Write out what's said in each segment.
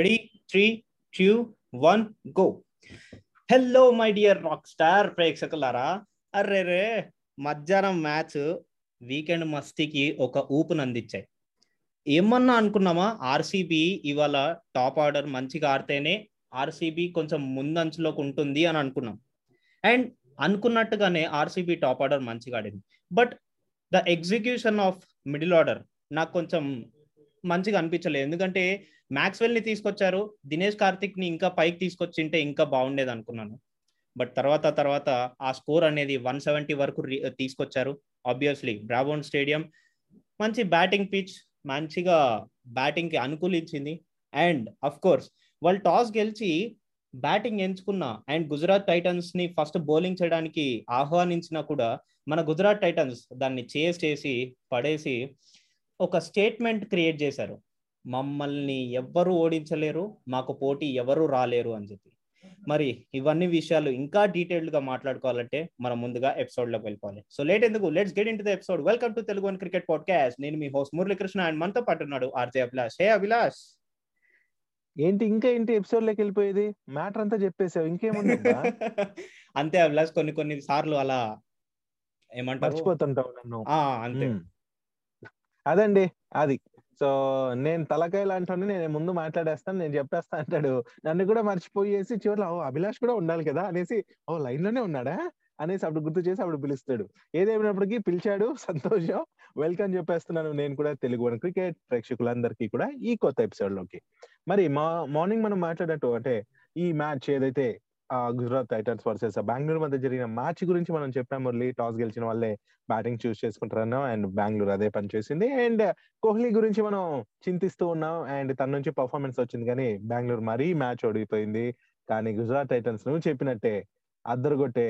Ready? Three, two, one, go. Hello my dear rock star ప్రేక్షకులారా. అర్రే రే మధ్యాహ్నం match weekend మస్తీకి ఒక ఊపును అందించాయి. ఏమన్నా అనుకున్నామా? ఆర్సీబీ ఇవాళ టాప్ ఆర్డర్ మంచిగా ఆడితేనే ఆర్సీబీ కొంచెం ముందంచులోకి ఉంటుంది అని అనుకున్నాం. అండ్ అనుకున్నట్టుగానే ఆర్సీబీ టాప్ ఆర్డర్ మంచిగా ఆడింది. But the execution of middle order నాకు కొంచెం మంచిగా అనిపించలేదు. ఎందుకంటే మ్యాక్స్వెల్ని తీసుకొచ్చారు దినేష్ కార్తిక్ని ఇంకా పైకి తీసుకొచ్చింటే ఇంకా బాగుండేది అనుకున్నాను. బట్ తర్వాత తర్వాత ఆ స్కోర్ అనేది వన్ సెవెంటీ వరకు తీసుకొచ్చారు ఆబ్వియస్లీ. బ్రాబోన్ స్టేడియం మంచి బ్యాటింగ్ పిచ్ మంచిగా బ్యాటింగ్కి అనుకూలించింది. అండ్ అఫ్ కోర్స్ వాళ్ళు టాస్ గెలిచి బ్యాటింగ్ ఎంచుకున్న అండ్ గుజరాత్ టైటన్స్ని ఫస్ట్ బౌలింగ్ చేయడానికి ఆహ్వానించినా కూడా మన గుజరాత్ టైటన్స్ దాన్ని చేస్ చేసి పడేసి ఒక స్టేట్మెంట్ క్రియేట్ చేశారు. మమ్మల్ని ఎవ్వరు ఓడించలేరు మాకు పోటీ ఎవరు రాలేరు అని చెప్పి. మరి ఇవన్నీ విషయాలు ఇంకా డీటెయిల్డ్గా మాట్లాడుకోవాలంటే మనం ముందుగా ఎపిసోడ్లోకి వెళ్ళిపోవాలి. సో లేట్ ఎందుకు? Let's get into episode welcome to Telugu cricket podcast నేను మీ హోస్ట్ మురళీకృష్ణ అండ్ మనతో పాటు ఉన్నాడు ఆర్జే అభిలాష్. హే అభిలాష్. ఏంటి ఇంకా ఏంటి ఎపిసోడ్లోకి వెళ్ళిపోయేది? మ్యాటర్ అంతా చెప్పేసావు ఇంకేముంది అంతే అభిలాష్ కొన్ని కొన్ని సార్లు అలా ఏమంటారు? మర్చిపోతుంటావు అంతే. అదండి అది. సో నేను తలకాయలు అంటాను నేను ముందు మాట్లాడేస్తాను నేను చెప్పేస్తా అంటాడు. నన్ను కూడా మర్చిపోయేసి చివరిలో "ఓ, అభిలాష్ కూడా ఉండాలి కదా అనేసి ఓ లైన్లోనే ఉన్నాడా? అనేసి అప్పుడు గుర్తు చేసి అప్పుడు పిలుస్తాడు. ఏదేమైనప్పటికీ పిలిచాడు సంతోషం వెల్కమ్ చెప్పేస్తున్నాను నేను కూడా తెలుగు వన్ క్రికెట్ ప్రేక్షకులందరికీ కూడా ఈ కొత్త ఎపిసోడ్లోకి మరి మా మార్నింగ్ మనం మాట్లాడట్టు అంటే ఈ మ్యాచ్ ఏదైతే గుజరాత్ టైటన్స్ వర్సెస్ బెంగళూరు మధ్య జరిగిన మ్యాచ్ గురించి మనం చెప్పాం మురళి టాస్ గెలిచిన వాళ్ళే బ్యాటింగ్ చూస్ చేసుకుంటారన్నాం అండ్ బెంగళూరు అదే పని చేసింది. అండ్ కోహ్లీ గురించి మనం చింతిస్తూ ఉన్నాం. అండ్ తన నుంచి పర్ఫార్మెన్స్ వచ్చింది కానీ బెంగళూరు మరీ మ్యాచ్ ఓడిపోయింది. కానీ గుజరాత్ టైటన్స్ నువ్వు చెప్పినట్టే అద్దరుగొట్టే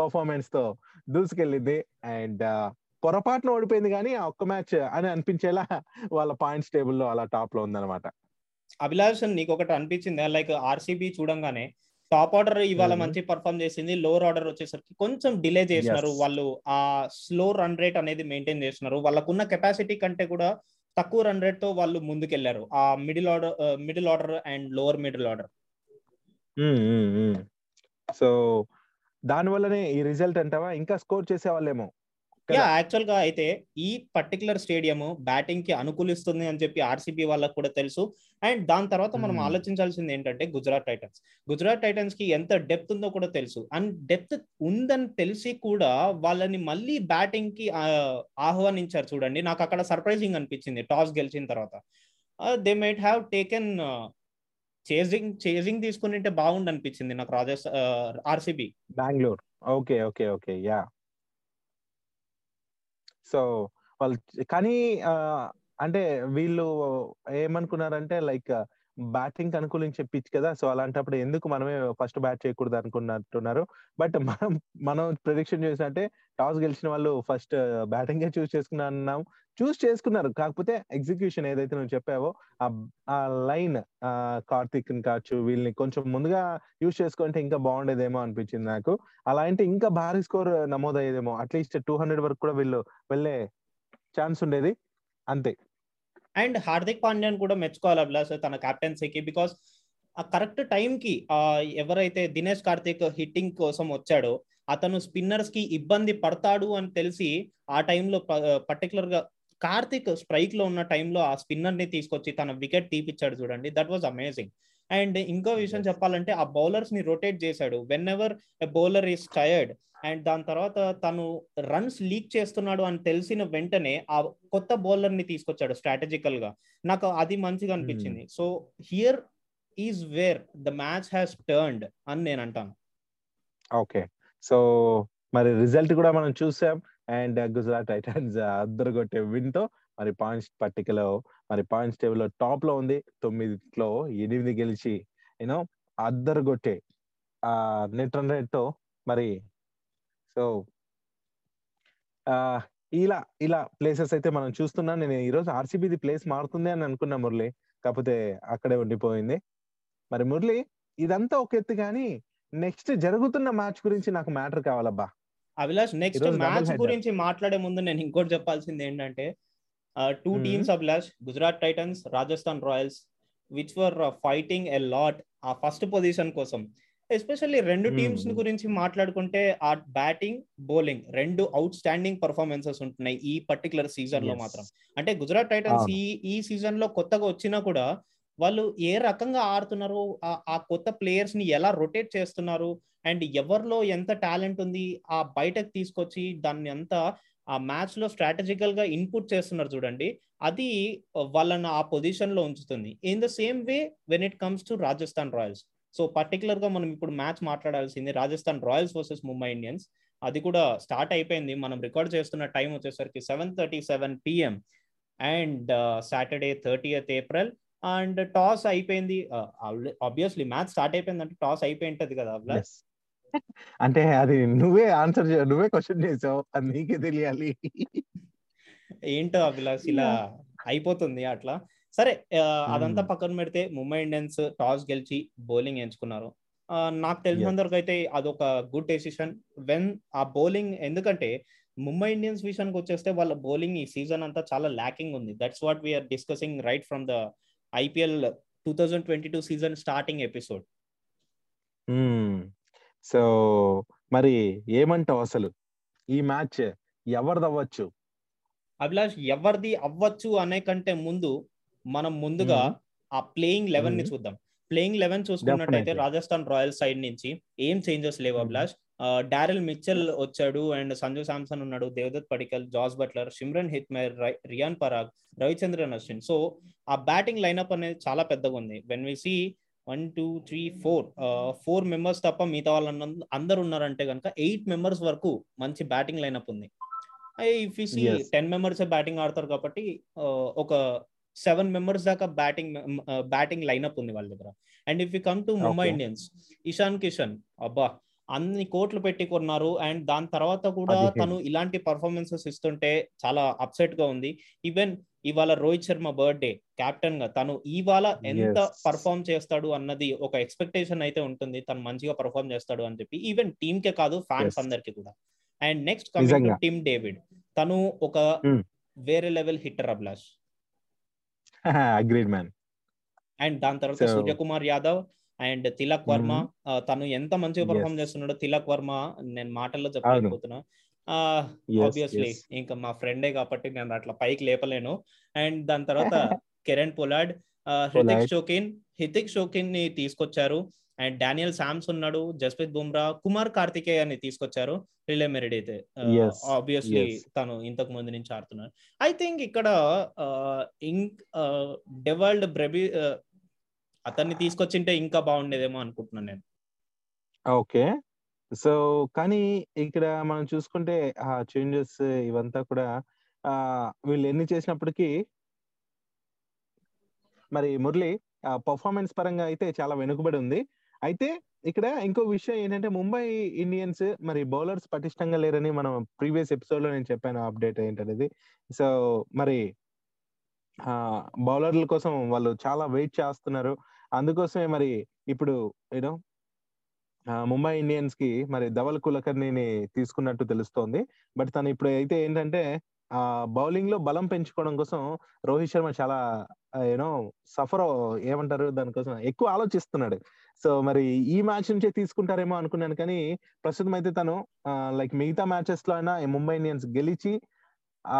పర్ఫార్మెన్స్తో దూసుకెళ్ళింది. అండ్ పొరపాటున ఓడిపోయింది కానీ ఆ ఒక్క మ్యాచ్ అని అనిపించేలా వాళ్ళ పాయింట్స్ టేబుల్లో అలా టాప్లో ఉందన్నమాట. అభిలాష్ నీకు ఒకటి అనిపించింది? లైక్ ఆర్సీబీ చూడంగానే టాప్ ఆర్డర్ ఇవాళ. మంచి పర్ఫామ్ చేసింది లోవర్ ఆర్డర్ వచ్చేసరికి కొంచెం డిలే చేసినారు. వాళ్ళు. ఆ స్లో రన్ రేట్ అనేది మెయింటైన్ చేస్తున్నారు వాళ్ళకున్న కెపాసిటీ కంటే కూడా తక్కువ రన్ రేట్తో వాళ్ళు ముందుకెళ్ళారు. ఆ middle order middle order and lower middle order. So దాని వల్లనే ఈ రిజల్ట్ అంటావా? ఇంకా స్కోర్ చేసే వాళ్ళేమో యా యాక్చువల్గా అయితే ఈ పర్టికులర్ స్టేడియం బ్యాటింగ్కి అనుకూలిస్తుంది అని చెప్పి ఆర్సీబీ వాళ్ళకి కూడా తెలుసు. అండ్ దాని తర్వాత మనం. ఆలోచించాల్సింది ఏంటంటే గుజరాత్ టైటన్స్. గుజరాత్ టైటన్స్కి ఎంత డెప్త్ ఉందో కూడా తెలుసు. అండ్ డెప్త్ ఉందని తెలిసి కూడా వాళ్ళని మళ్ళీ బ్యాటింగ్కి ఆహ్వానించారు చూడండి. నాకు అక్కడ సర్ప్రైజింగ్ అనిపించింది టాస్ గెలిచిన తర్వాత. They might have taken chasing chasing తీసుకుని ఉంటే బాగుండు అనిపించింది నాకు Rajasthan RCB. Bengaluru. Okay okay okay. Yeah. So వాళ్ళు కానీ ఆ, అంటే వీళ్ళు ఏమనుకున్నారంటే లైక్ బ్యాటింగ్ అనుకూలించే పిచ్ కదా! సో అలాంటప్పుడు ఎందుకు మనమే ఫస్ట్ బ్యాట్ చేయకూడదు అనుకున్నట్టున్నారు? బట్ మనం మనం ప్రొడిక్షన్ చేసినట్టే టాస్ గెలిచిన వాళ్ళు ఫస్ట్ బ్యాటింగ్ చూస్ చేసుకున్నాం చూస్ చేసుకున్నారు. కాకపోతే ఎగ్జిక్యూషన్ ఏదైతే నువ్వు చెప్పావో ఆ- లైన్ కార్తిక్ కావచ్చు వీళ్ళని కొంచెం ముందుగా యూజ్ చేసుకుంటే ఇంకా బాగుండేదేమో అనిపించింది నాకు. అలా అంటే ఇంకా భారీ స్కోర్ నమోదయ్యేదేమో. అట్లీస్ట్ టూ హండ్రెడ్ వరకు కూడా వీళ్ళు వెళ్ళే ఛాన్స్ ఉండేది. అంతే. అండ్ హార్దిక్ పాండ్యాన్ కూడా మెచ్చుకోవాలి అభిలాష్ తన కెప్టెన్సీకి బికాస్ ఆ కరెక్ట్ టైంకి ఎవరైతే దినేష్ కార్తిక్ హిట్టింగ్ కోసం వచ్చాడో అతను స్పిన్నర్స్కి ఇబ్బంది పడతాడు అని తెలిసి ఆ టైంలో పర్టికులర్గా కార్తిక్ స్ట్రైక్లో ఉన్న టైంలో ఆ స్పిన్నర్ని తీసుకొచ్చి తన వికెట్ తీపిచ్చాడు చూడండి. That was amazing. అండ్ ఇంకో విషయం. చెప్పాలంటే ఆ బౌలర్స్ని రొటేట్ చేశాడు. Whenever a bowler is tired and దాని తర్వాత తను రన్స్ లీక్ చేస్తున్నాడు అని తెలిసిన వెంటనే ఆ కొత్త బౌలర్ని తీసుకొచ్చాడు స్ట్రాటజికల్గా. నాకు అది మంచిగా అనిపించింది. So here is where the match has turned అని నేను అంటాను. ఓకే సో మరి రిజల్ట్ కూడా మనం చూసాం. అండ్ గుజరాత్ టైటన్స్ అద్దరు కొట్టే విన్ మరి పాయింట్స్ పట్టికలో మరి పాయింట్స్ టేబుల్లో టాప్లో ఉంది. తొమ్మిదిలో ఎనిమిది గెలిచి యూనో అద్దరు కొట్టే ఆ నెట్ రన్ రేట్తో మరి సో ఆ ఇలా ఇలా ప్లేసెస్ అయితే మనం చూస్తున్నాం. నేను ఈరోజు ఆర్సీబీది ప్లేస్ మారుతుంది అని అనుకున్నా మురళి. కాకపోతే అక్కడే ఉండిపోయింది. మరి మురళి ఇదంతా ఒక ఎత్తు కానీ నెక్స్ట్ జరుగుతున్న మ్యాచ్ గురించి నాకు మ్యాటర్ కావాలబ్బా. Abhilash next match. గురించి మాట్లాడే ముందు నేను ఇంకోటి చెప్పాల్సింది ఏంటంటే two. Teams Abhilash Gujarat Titans Rajasthan Royals which were fighting a lot ఆ ఫస్ట్ పొజిషన్ కోసం ఎస్పెషల్లీ రెండు టీమ్స్. గురించి మాట్లాడుకుంటే ఆ బ్యాటింగ్ బౌలింగ్ రెండు అవుట్ స్టాండింగ్ పర్ఫార్మెన్సెస్ ఉంటున్నాయి ఈ పర్టికులర్ సీజన్లో. మాత్రం అంటే గుజరాత్ టైటన్స్. ఈ ఈ సీజన్లో కొత్తగా వచ్చినా కూడా వాళ్ళు ఏ రకంగా ఆడుతున్నారు ఆ కొత్త ప్లేయర్స్ని ఎలా రొటేట్ చేస్తున్నారు అండ్ ఎవరిలో ఎంత టాలెంట్ ఉంది ఆ బయటకు తీసుకొచ్చి దాన్ని అంతా ఆ మ్యాచ్లో స్ట్రాటజికల్గా ఇన్పుట్ చేస్తున్నారు చూడండి అది వాళ్ళని ఆ పొజిషన్లో ఉంచుతుంది. In the same way when it comes to Rajasthan Royals. So పర్టికులర్గా మనం ఇప్పుడు మ్యాచ్ మాట్లాడాల్సింది Rajasthan Royals versus Mumbai Indians. అది కూడా స్టార్ట్ అయిపోయింది మనం రికార్డ్ చేస్తున్న టైం వచ్చేసరికి seven thirty seven PM and Saturday thirtieth April. And toss అయిపోయింది ఆబ్వియస్లీ మ్యాచ్ స్టార్ట్ అయిపోయింది అంటే టాస్ అయిపోయింటది కదా అంటే అది నువ్వే ఆన్సర్ నువ్వే క్వశ్చన్ చేసావు. అది నీకే తెలియాలి. ఏంటో అభిలాష్ ఇలా అయిపోతుంది అట్లా. సరే అదంతా పక్కన పెడితే ముంబై ఇండియన్స్ టాస్ గెలిచి బౌలింగ్ ఎంచుకున్నారు. నాకు తెలిసినంత వరకు అయితే అదొక గుడ్ డెసిషన్. వెన్ ఆ బౌలింగ్ ఎందుకంటే ముంబై ఇండియన్స్ విషయానికి వచ్చేస్తే వాళ్ళ బౌలింగ్ ఈ సీజన్ అంతా చాలా ల్యాకింగ్ ఉంది. That's what we're discussing right from the IPL two thousand twenty two season starting episode so మరి ఏమంటావు అసలు ఈ మ్యాచ్ ఎవరిది అవ్వచ్చు అభిలాష్ ఎవరిది అవ్వచ్చు అనే కంటే ముందు మనం ముందుగా. ఆ ప్లేయింగ్ లెవెన్ని. చూద్దాం ప్లేయింగ్ లెవెన్ చూసుకున్నట్టయితే. రాజస్థాన్ రాయల్స్ సైడ్ నుంచి ఏం చేంజెస్ లేవు. అభిలాష్ డారెల్ మిచ్చల్ వచ్చాడు అండ్ సంజు శాంసన్ ఉన్నాడు Devdutt Padikkal Jos Buttler Shimron Hetmyer Riyan Parag Ravichandran Ashwin so ఆ బ్యాటింగ్ లైనప్ అనేది చాలా పెద్దగా ఉంది when we see one two three four. Four members తప్ప మిగతా వాళ్ళ అందరు ఉన్నారంటే కనుక ఎయిట్ మెంబర్స్ వరకు మంచి బ్యాటింగ్ లైనప్ ఉంది. If you see. Ten members batting ఆడతారు కాబట్టి ఒక సెవెన్ మెంబర్స్ దాకా బ్యాటింగ్ బ్యాటింగ్ లైనప్ ఉంది వాళ్ళ దగ్గర. And if you come to Mumbai. Indians Ishan Kishan అబ్బా! అన్ని కోట్లు పెట్టి కొన్నారు. అండ్ దాని తర్వాత కూడా తను ఇలాంటి పర్ఫార్మెన్సెస్ ఇస్తుంటే చాలా అప్సెట్గా ఉంది. ఈవెన్ ఇవాళ రోహిత్ శర్మ బర్త్డే కెప్టెన్గా తను ఇవాళ ఎంత Yes. పర్ఫార్మ్ చేస్తాడు అన్నది ఒక ఎక్స్పెక్టేషన్ అయితే ఉంటుంది తను మంచిగా పర్ఫార్మ్ చేస్తాడు అని చెప్పి ఈవెన్ టీమ్ కే కాదు ఫ్యాన్స్. అందరికి కూడా and next coming. Tim David తను ఒక Hmm. వేరే level hitter Abhilash agreed man and దాని తర్వాత సూర్యకుమార్ యాదవ్ అండ్ తిలక్ వర్మ. ఆ, తను ఎంత మంచిగా పర్ఫామ్. చేస్తున్నాడో తిలక్ వర్మ నేను మాటల్లో చెప్పలేకపోతున్నా ఆబ్వియస్లీ ఇంకా మా ఫ్రెండే కాబట్టి నేను అట్లా పైకి లేపలేను. అండ్ దాని తర్వాత కెరెన్ పొలాడ్ హృతిక్. షోకిన్ హితిక్ షోకిన్ని తీసుకొచ్చారు. అండ్ డానియల్ శామ్స్ ఉన్నాడు జస్ప్రీత్ బుమ్రా కుమార్ కార్తికేయ అని తీసుకొచ్చారు. రిలే మెరిడ్ అయితే ఆబ్వియస్లీ. తను ఇంతకు ముందు నుంచి ఆడుతున్నారు ఐ థింక్ ఇక్కడ ఇంక్ డెవల్డ్ బ్రెబి అతన్ని తీసుకొచ్చింటే ఇంకా బాగుండేదేమో అనుకుంటున్నాను నేను. ఓకే. సో కానీ ఇక్కడ మనం చూసుకుంటే ఆ చేంజెస్ ఇవంతా కూడా ఆ వీళ్ళు ఎన్ని చేసినప్పటికీ మరి మురళి పర్ఫార్మెన్స్ పరంగా అయితే చాలా వెనుకబడి ఉంది. అయితే ఇక్కడ ఇంకో విషయం ఏంటంటే ముంబై ఇండియన్స్ మరి బౌలర్స్ పటిష్టంగా లేరని మనం ప్రీవియస్ ఎపిసోడ్లో నేను చెప్పాను అప్డేట్ ఏంటనేది. సో మరి ఆ బౌలర్ల కోసం వాళ్ళు చాలా వెయిట్ చేస్తున్నారు. అందుకోసమే మరి ఇప్పుడు యూనో ముంబై ఇండియన్స్కి మరి ధవల్ కులకర్ణిని తీసుకున్నట్టు తెలుస్తోంది. బట్ తను ఇప్పుడు అయితే ఏంటంటే ఆ బౌలింగ్లో బలం పెంచుకోవడం కోసం రోహిత్ శర్మ చాలా యూనో సఫర్ ఏమంటారు దానికోసం ఎక్కువ ఆలోచిస్తున్నాడు. సో మరి ఈ మ్యాచ్ నుంచే తీసుకుంటారేమో అనుకున్నాను కానీ ప్రస్తుతం అయితే తను లైక్ మిగతా మ్యాచెస్లో అయినా ముంబై ఇండియన్స్ గెలిచి ఆ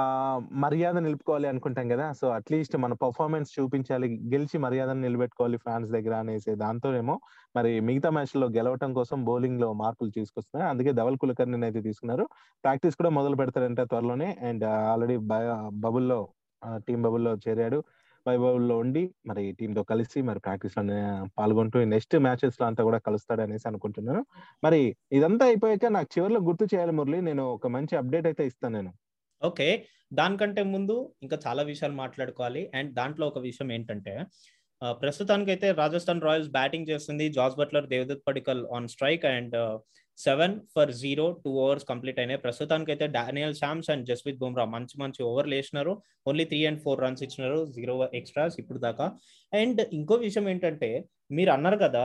మర్యాద నిలుపుకోవాలి అనుకుంటాం కదా. సో అట్లీస్ట్ మన పర్ఫార్మెన్స్ చూపించాలి గెలిచి మర్యాదను నిలబెట్టుకోవాలి ఫ్యాన్స్ దగ్గర అనేసి దాంతోనేమో మరి మిగతా మ్యాచ్లో గెలవటం కోసం బౌలింగ్లో మార్పులు తీసుకొస్తున్నారు అందుకే ధవల్ కులకర్ణిని అయితే తీసుకున్నారు. ప్రాక్టీస్ కూడా మొదలు పెడతారంట త్వరలోనే. అండ్ ఆల్రెడీ బబుల్లో టీమ్ బబుల్లో చేరాడు. వైభవ్లో ఉండి మరి టీమ్తో కలిసి మరి ప్రాక్టీస్లో పాల్గొంటూ నెక్స్ట్ మ్యాచెస్లో అంతా కూడా కలుస్తాడు అనేసి అనుకుంటున్నాను. మరి ఇదంతా అయిపోయాక నాకు చివరిలో గుర్తు చేయాలి మురళి. నేను ఒక మంచి అప్డేట్ అయితే ఇస్తాను నేను. ఓకే దానికంటే ముందు ఇంకా చాలా విషయాలు మాట్లాడుకోవాలి. అండ్ దాంట్లో ఒక విషయం ఏంటంటే ప్రస్తుతానికైతే రాజస్థాన్ రాయల్స్ బ్యాటింగ్ చేస్తుంది. Jos Buttler Devdutt Padikkal on strike and seven for zero two overs complete అయినాయి. ప్రస్తుతానికైతే Daniel Sams and Jasprit Bumrah మంచి మంచి ఓవర్లు వేసినారు. Only three and four runs ఇచ్చినారు. జీరో ఎక్స్ట్రాస్ ఇప్పుడు దాకా. అండ్ ఇంకో విషయం ఏంటంటే మీరు అన్నారు కదా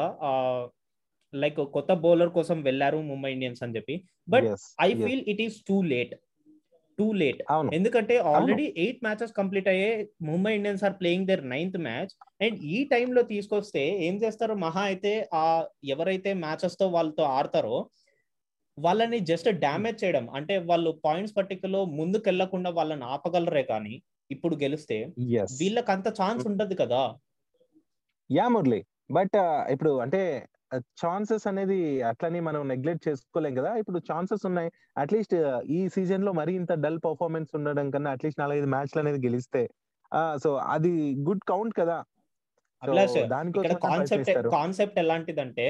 లైక్ కొత్త బౌలర్ కోసం వెళ్ళారు ముంబై ఇండియన్స్ అని చెప్పి. But I feel it is too late too late అవును. ఎందుకంటే ఆల్రెడీ ఎయిట్ మ్యాచెస్ కంప్లీట్ అయ్యే Mumbai Indians are playing their ninth match and ఈ టైంలో తీసుకొస్తే ఏం చేస్తారు? మహా అయితే ఆ ఎవరైతే మ్యాచెస్తో వాళ్ళతో ఆడతారో వాళ్ళని జస్ట్ డ్యామేజ్ చేయడం. అంటే వాళ్ళు పాయింట్స్ పట్టికలో ముందుకు వెళ్ళకుండా వాళ్ళని ఆపగలరే కానీ ఇప్పుడు గెలిస్తే వీళ్ళకి అంత ఛాన్స్ ఉంటది కదా. యా మురళి బట్ ఇప్పుడు అంటే ఛాన్సెస్ అనేది అట్లని మనం నెగ్లెక్ట్ చేసుకోలేం కదా. ఇప్పుడు ఛాన్సెస్ ఉన్నాయి. అట్లీస్ట్ ఈ సీజన్లో మరీ ఇంత డల్ పర్ఫార్మెన్స్ ఉండడం కన్నా అట్లీస్ట్ నాలుగైదు మ్యాచ్లు అనేది గెలిస్తే సో అది గుడ్ కౌంట్ కదా. కాన్సెప్ట్. కాన్సెప్ట్ ఎలాంటిదంటే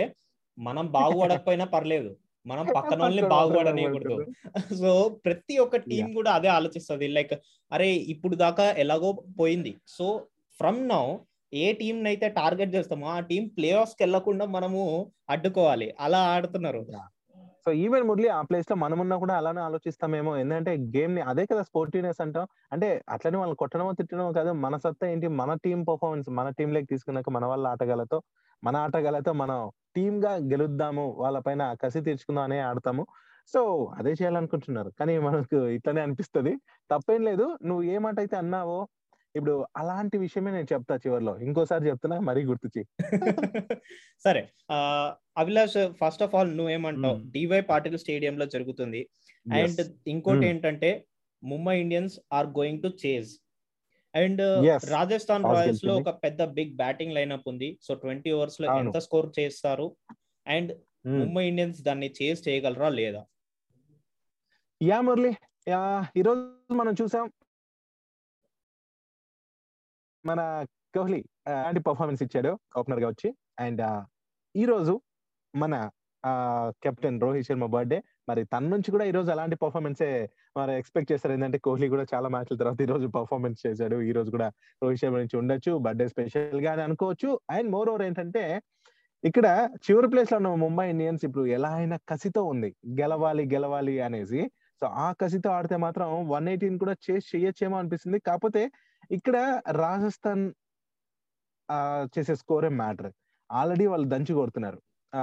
మనం బాగుపడకపోయినా పర్లేదు. మనం పక్కన వాళ్ళని బాగుపడనీయకూడదు. సో ప్రతి ఒక్క టీం కూడా అదే ఆలోచిస్తుంది. లైక్ అరే ఇప్పుడు దాకా ఎలాగో పోయింది. సో ఫ్రమ్ నౌ ఏ టీం అయితే టార్గెట్ చేస్తామో ఆ టీం ప్లే ఆఫ్స్ వెళ్ళకుండా మనము అడ్డుకోవాలి. అలా ఆడుతున్నారు. సో ఈవెన్ మురళి ఆ ప్లేస్లో మనమున్నా కూడా అలానే ఆలోచిస్తామేమో. ఎందుకంటే గేమ్ని అదే కదా స్పోర్టివ్నెస్ అంటాం. అంటే అట్లనే వాళ్ళు కొట్టడమో తిట్టడమో కాదు. మన సత్తా ఏంటి? మన టీం పర్ఫార్మెన్స్ మన టీం లెక్ తీసుకున్నాక మన వాళ్ళ ఆటగాళ్ళతో మన ఆటగాళ్ళతో మనం టీమ్గా గెలుద్దాము. వాళ్ళ పైన కసి తీర్చుకుందాం అనే ఆడతాము. సో అదే చేయాలనుకుంటున్నారు. కానీ మనకు ఇట్లనే అనిపిస్తది. తప్పేం లేదు. నువ్వు ఏ మాట అయితే అన్నావో ఇప్పుడు అలాంటి విషయమే నేను చెప్తా చివరిలో ఇంకోసారి చెప్తున్నా మరీ గుర్తు చెయ్యి సరే అభిలాష్ ఫస్ట్ ఆఫ్ ఆల్ నువ్వేమంటావు Hmm. డివై పాటిల్ స్టేడియం లో జరుగుతుంది అండ్. ఇంకోటి. ఏంటంటే Mumbai Indians are going to chase and. Rajasthan రాయల్స్లో. ఒక పెద్ద బిగ్ బ్యాటింగ్ లైనప్ ఉంది సో ట్వంటీ ఓవర్స్లో. ఎంత స్కోర్ చేస్తారు అండ్. ముంబై ఇండియన్స్ దాన్ని చేజ్ చేయగలరా లేదా యా మురళి యా ఈరోజు మనం చూసాం మన కోహ్లీ అలాంటి పర్ఫార్మెన్స్ ఇచ్చాడు ఓపెనర్గా వచ్చి. అండ్ ఈ రోజు మన కెప్టెన్ రోహిత్ శర్మ బర్త్డే మరి తన నుంచి కూడా ఈ రోజు అలాంటి పర్ఫార్మెన్సే మరి ఎక్స్పెక్ట్ చేస్తారు? ఏంటంటే కోహ్లీ కూడా చాలా మ్యాచ్ల తర్వాత ఈ రోజు పర్ఫార్మెన్స్ చేశాడు. ఈ రోజు కూడా రోహిత్ శర్మ నుంచి ఉండొచ్చు. బర్త్డే స్పెషల్గా అని అనుకోవచ్చు. అండ్ మోర్ ఓవర్ ఏంటంటే ఇక్కడ చివరి ప్లేస్లో ఉన్న ముంబై ఇండియన్స్ ఇప్పుడు ఎలా అయినా కసితో ఉంది. గెలవాలి గెలవాలి అనేసి. సో ఆ కసితో ఆడితే మాత్రం వన్ ఎయిటీన్ కూడా చేసి చేయొచ్చేమో అనిపిస్తుంది. కాకపోతే ఇక్కడ రాజస్థాన్ ఆ చేసే స్కోరే మ్యాటర్ ఆల్రెడీ వాళ్ళు దంచి కొడుతున్నారు. ఆ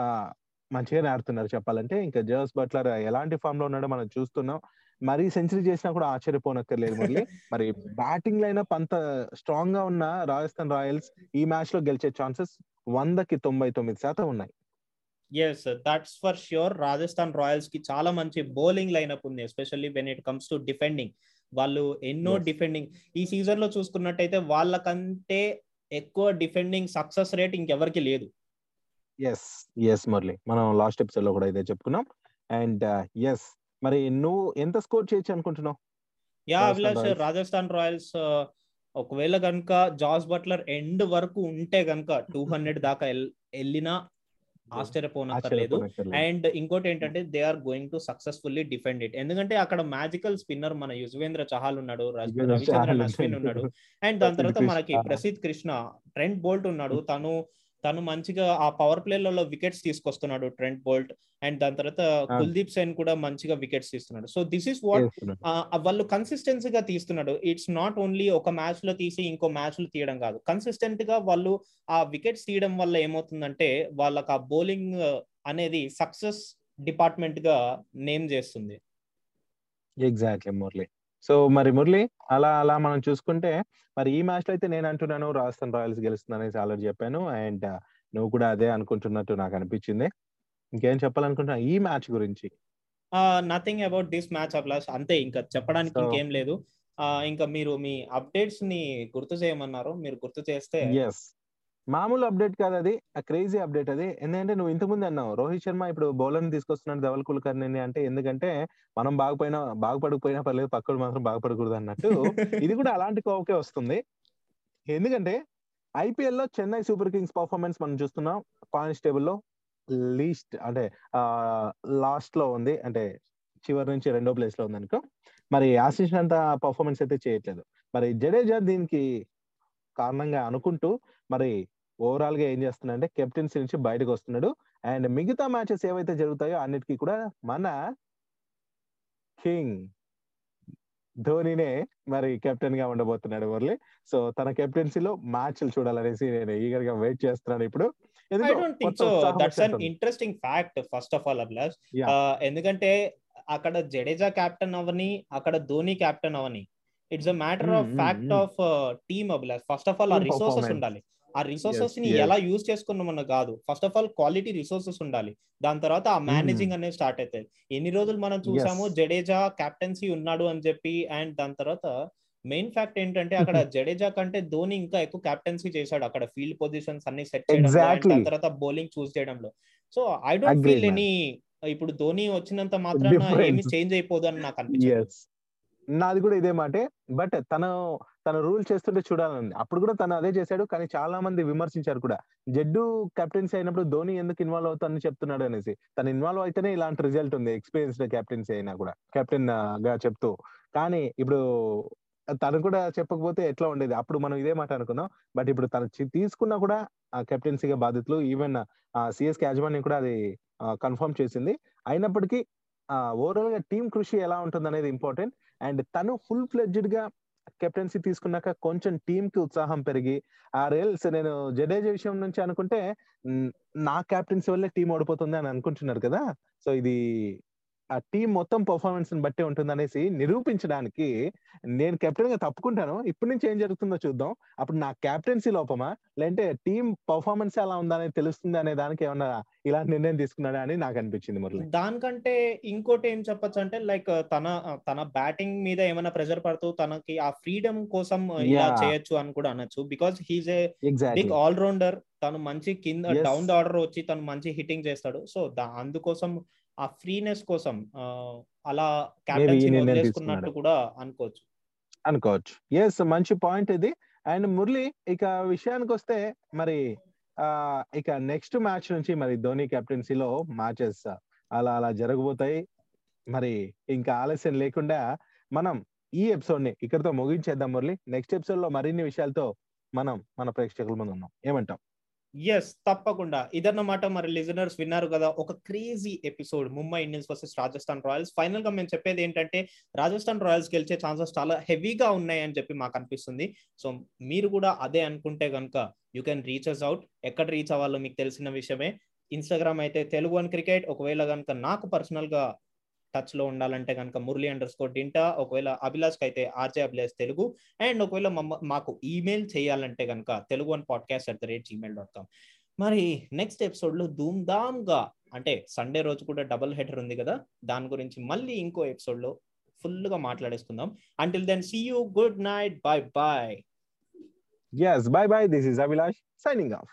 మంచిగానే ఆడుతున్నారు చెప్పాలంటే. ఇంకా జర్స్ బట్లర్ ఎలాంటి ఫామ్లో ఉన్నాడో మనం చూస్తున్నాం. మరీ సెంచరీ చేసినా కూడా ఆశ్చర్యపోనక్కర్లేదు మళ్ళీ మరి బ్యాటింగ్ లైనప్ అంత స్ట్రాంగ్గా ఉన్న రాజస్థాన్ రాయల్స్ ఈ మ్యాచ్లో గెలిచే ఛాన్సెస్ వందకి తొంభై తొమ్మిది శాతం ఉన్నాయి. Yes that's for sure Rajasthan రాయల్స్కి చాలా మంచి బౌలింగ్ లైనప్ ఉంది especially when it comes to defending వాళ్ళు ఎన్నో. డిఫెండింగ్ ఈ సీజన్లో చూసుకున్నట్టయితే వాళ్ళకంటే ఎక్కువ డిఫెండింగ్ సక్సెస్ రేట్ ఇంకెవరికి లేదు. ఎస్ ఎస్ మురళి మనం లాస్ట్ ఎపిసోడ్లో కూడా ఇదే చెప్పుకున్నాం. అండ్ ఎస్ మరి నువ్వు ఎంత స్కోర్ చేయొచ్చు అనుకుంటున్నావు? Yeah Rajasthan Abhilash Royals. Rajasthan Royals ఒకవేళ కనుక జాస్ బట్లర్ ఎండ్ వరకు ఉంటే కనుక టూ హండ్రెడ్ దాకా వెళ్ళినా ఆశ్చర్యపోనక్కర్లేదు. అండ్ ఇంకోటి ఏంటంటే they are going to successfully defend it ఎందుకంటే అక్కడ మ్యాజికల్ స్పిన్నర్ మన యుజ్వేంద్ర చహల్ ఉన్నాడు రవిచంద్రన్ అశ్విన్ ఉన్నాడు. అండ్ దాని తర్వాత మనకి కృష్ణ. ప్రసిద్ధ్ కృష్ణ ట్రెంట్ బోల్ట్ ఉన్నాడు తను తను మంచిగా ఆ పవర్ ప్లేలలో వికెట్స్ తీసుకొస్తున్నాడు ట్రెంట్ బోల్ట్ అండ్ దాని తర్వాత కుల్దీప్ సేన్ కూడా మంచిగా వికెట్స్ తీస్తున్నాడు. So this is what. వాళ్ళు కన్సిస్టెన్సీగా తీస్తున్నాడు. ఇట్స్ నాట్ ఓన్లీ ఒక మ్యాచ్లో తీసి ఇంకో మ్యాచ్లో తీయడం కాదు. కన్సిస్టెంట్గా వాళ్ళు ఆ వికెట్స్ తీయడం వల్ల ఏమవుతుందంటే వాళ్ళకి ఆ బౌలింగ్ అనేది సక్సెస్ డిపార్ట్మెంట్గా నేమ్ చేస్తుంది. ఎగ్జాక్ట్లీ మురళి. సో మరి మురళి అలా అలా మనం చూసుకుంటే మరి ఈ మ్యాచ్లో అయితే నేను అంటున్నాను రాజస్థాన్ రాయల్స్ గెలుస్తుంది అనేసి ఆల్రెడీ చెప్పాను. అండ్ నువ్వు కూడా అదే అనుకుంటున్నట్టు నాకు అనిపించింది. ఇంకేం చెప్పాలనుకుంటున్నా ఈ మ్యాచ్ గురించి? Nothing about this match applause అంతే ఇంకా చెప్పడానికి ఇంకేం లేదు. ఇంకా మీరు మీ అప్డేట్స్ని గుర్తు చేయమన్నారు. మీరు గుర్తు చేస్తే మామూలు అప్డేట్ కాదు అది. క్రేజీ అప్డేట్ అది. ఎందుకంటే నువ్వు ఇంతకుముందు అన్నావు రోహిత్ శర్మ ఇప్పుడు బౌలర్ తీసుకొస్తున్నాడు ధవల్ కుల్కర్ని అంటే ఎందుకంటే మనం బాగుపోయినా బాగుపడకపోయినా పర్లేదు పక్కడు మాత్రం బాగుపడకూడదు అన్నట్టు. ఇది కూడా అలాంటి కోవకే వస్తుంది. ఎందుకంటే ఐపీఎల్లో చెన్నై సూపర్ కింగ్స్ పర్ఫార్మెన్స్ మనం చూస్తున్నాం. పాయింట్స్ టేబుల్లో లీస్ట్ అంటే లాస్ట్లో ఉంది. అంటే చివరి నుంచి రెండో ప్లేస్లో ఉంది అనుకో. మరి ఆశించినంత పర్ఫార్మెన్స్ అయితే చేయట్లేదు. మరి జడేజా దీనికి కారణంగా అనుకుంటూ మరి ఓవరాల్గా ఏం చేస్తున్నాడంటే కెప్టెన్సీ నుంచి బయటకు వస్తున్నాడు అండ్ మిగతా మ్యాచెస్ ఏవైతే జరుగుతాయో అన్నిటికీ కూడా మన కింగ్ ధోనినే మరి కెప్టెన్గా ఉండబోతున్నాడు మురళి సో తన కెప్టెన్సీలో మ్యాచ్లు చూడాలనేసి నేను ఈగర్గా వెయిట్ చేస్తున్నాను ఇప్పుడు. Interesting fact first of all Abhilash. ఎందుకంటే అక్కడ జడేజా కెప్టెన్ అవని అక్కడ Dhoni captain Avani it's a matter Hmm, of hmm, fact hmm. Of team Abhilash first of all ఆ రిసోర్సెస్. ఉండాలి ఆ రిసోర్సెస్ని. ఎలా యూజ్ చేసుకున్నామన్న కాదు first of all quality resources ఉండాలి దాని తర్వాత ఆ మేనేజింగ్ అనేది స్టార్ట్ అవుతుంది ఎన్ని రోజులు మనం చూసాము. జడేజా కెప్టెన్సీ ఉన్నాడు అని చెప్పి అండ్ దాని తర్వాత మెయిన్ ఫ్యాక్ట్ ఏంటంటే అక్కడ జడేజా కంటే ధోని ఇంకా ఎక్కువ కెప్టెన్సీ చేశాడు అక్కడ ఫీల్డ్ పొజిషన్స్ అన్ని సెట్ Exactly. దాని తర్వాత బౌలింగ్ చూస్ చేయడంలో so I don't feel. Any ఇప్పుడు ధోని వచ్చినంత మాత్రాన. ఏమి చేంజ్ అయిపోదు అని నాకు అనిపించింది నాది కూడా ఇదే మాటే. బట్ తను తన రూల్ చేస్తుంటే చూడాలని. అప్పుడు కూడా తను అదే చేశాడు. కానీ చాలా మంది విమర్శించారు కూడా. జడ్డు కెప్టెన్సీ అయినప్పుడు ధోని ఎందుకు ఇన్వాల్వ్ అవుతానని చెప్తున్నాడు అనేసి. తను ఇన్వాల్వ్ అయితేనే ఇలాంటి రిజల్ట్ ఉంది. ఎక్స్పీరియన్స్డ్ కెప్టెన్సీ అయినా కూడా. కెప్టెన్గా చెప్తూ. కానీ ఇప్పుడు తను కూడా చెప్పకపోతే ఎట్లా ఉండేది? అప్పుడు మనం ఇదే మాట అనుకున్నాం బట్ ఇప్పుడు తను చి- తీసుకున్నా కూడా ఆ కెప్టెన్సీగా బాధితులు ఈవెన్ సిఎస్కే యాజమాన్యం కూడా అది కన్ఫర్మ్ చేసింది. అయినప్పటికీ ఓవరాల్గా టీం కృషి ఎలా ఉంటుంది అనేది ఇంపార్టెంట్. అండ్ తను ఫుల్ ఫ్లెడ్జ్డ్గా కెప్టెన్సీ తీసుకున్నాక కొంచెం టీం కి ఉత్సాహం పెరిగి ఆ రేల్స్ నేను జడేజా విషయం నుంచి అనుకుంటే నా కెప్టెన్సీ వల్లే టీం ఓడిపోతుంది అని అనుకుంటున్నారు కదా? సో ఇది ఆ టీం మొత్తం పర్ఫార్మెన్స్ని బట్టి ఉంటుంది అనేసి నిరూపించడానికి నేను కెప్టెన్గా తప్పుకుంటాను. ఇప్పటి నుంచి ఏం జరుగుతుందో చూద్దాం. అప్పుడు నా కెప్టెన్సీ లోపమా? లేదంటే టీం పర్ఫార్మెన్స్ ఎలా ఉందనేది తెలుస్తుంది అనే దానికి ఏమన్నా ఇలాంటి నిర్ణయం తీసుకున్నాడా అని నాకు అనిపించింది మురళి. దానికంటే ఇంకోటి ఏం చెప్పొచ్చు అంటే లైక్ తన తన బ్యాటింగ్ మీద ఏమైనా ప్రెషర్ పడుతూ తనకి ఆ ఫ్రీడమ్ కోసం ఇలా. చేయొచ్చు అని కూడా అనొచ్చు. Because he's a big all rounder. తను మంచి కింద. డౌన్ ద ఆర్డర్ వచ్చి తను మంచి హిట్టింగ్ చేస్తాడు. సో అందుకోసం ఆ ఫ్రీనెస్ కోసం అలా క్యాప్టెన్సీ వదిలేసుకున్నట్టు. కూడా అనుకోవచ్చు. అనుకోవచ్చు. ఎస్ మంచి పాయింట్ ఇది. అండ్ మురళి ఇక విషయానికి వస్తే మరి ఆ ఇక నెక్స్ట్ మ్యాచ్ నుంచి మరి ధోని కెప్టెన్సీలో మ్యాచెస్ అలా అలా జరగబోతాయి. మరి ఇంకా ఆలస్యం లేకుండా మనం ఈ ఎపిసోడ్ని ఇక్కడితో ముగించేద్దాం మురళి. నెక్స్ట్ ఎపిసోడ్లో మరిన్ని విషయాలతో మనం మన ప్రేక్షకుల ముందు ఉన్నాం. ఏమంటాం ఎస్ తప్పకుండా. ఇదన్నమాట మరి లిజనర్స్ విన్నారు కదా ఒక crazy episode Mumbai Indians versus Rajasthan Royals. ఫైనల్గా మేము చెప్పేది ఏంటంటే రాజస్థాన్ రాయల్స్ గెలిచే ఛాన్సెస్ చాలా హెవీగా ఉన్నాయి అని చెప్పి మాకు అనిపిస్తుంది. సో మీరు కూడా అదే అనుకుంటే కనుక you can reach us out ఎక్కడ రీచ్ అవ్వాలో మీకు తెలిసిన విషయమే. ఇన్స్టాగ్రామ్ అయితే తెలుగు వన్ క్రికెట్. ఒకవేళ కనుక నాకు పర్సనల్గా టచ్లో ఉండాలంటే కనుక మురళి అండర్ స్కోర్ డింటా ఒకవేళ అభిలాష్ అయితే ఆర్జే అభిలాష్ తెలుగు అండ్ ఒకవేళ మాకు ఈమెయిల్ చేయాలంటే కనుక తెలుగు అని podcast at the rate Gmail dot com మరి నెక్స్ట్ ఎపిసోడ్లో ధూమ్ ధామ్గా అంటే సండే రోజు కూడా డబుల్ హెడర్ ఉంది కదా దాని గురించి మళ్ళీ ఇంకో ఎపిసోడ్లో ఫుల్గా మాట్లాడేసుకుందాం until then see you good night bye bye Yes, bye bye. This is Abhilash signing off.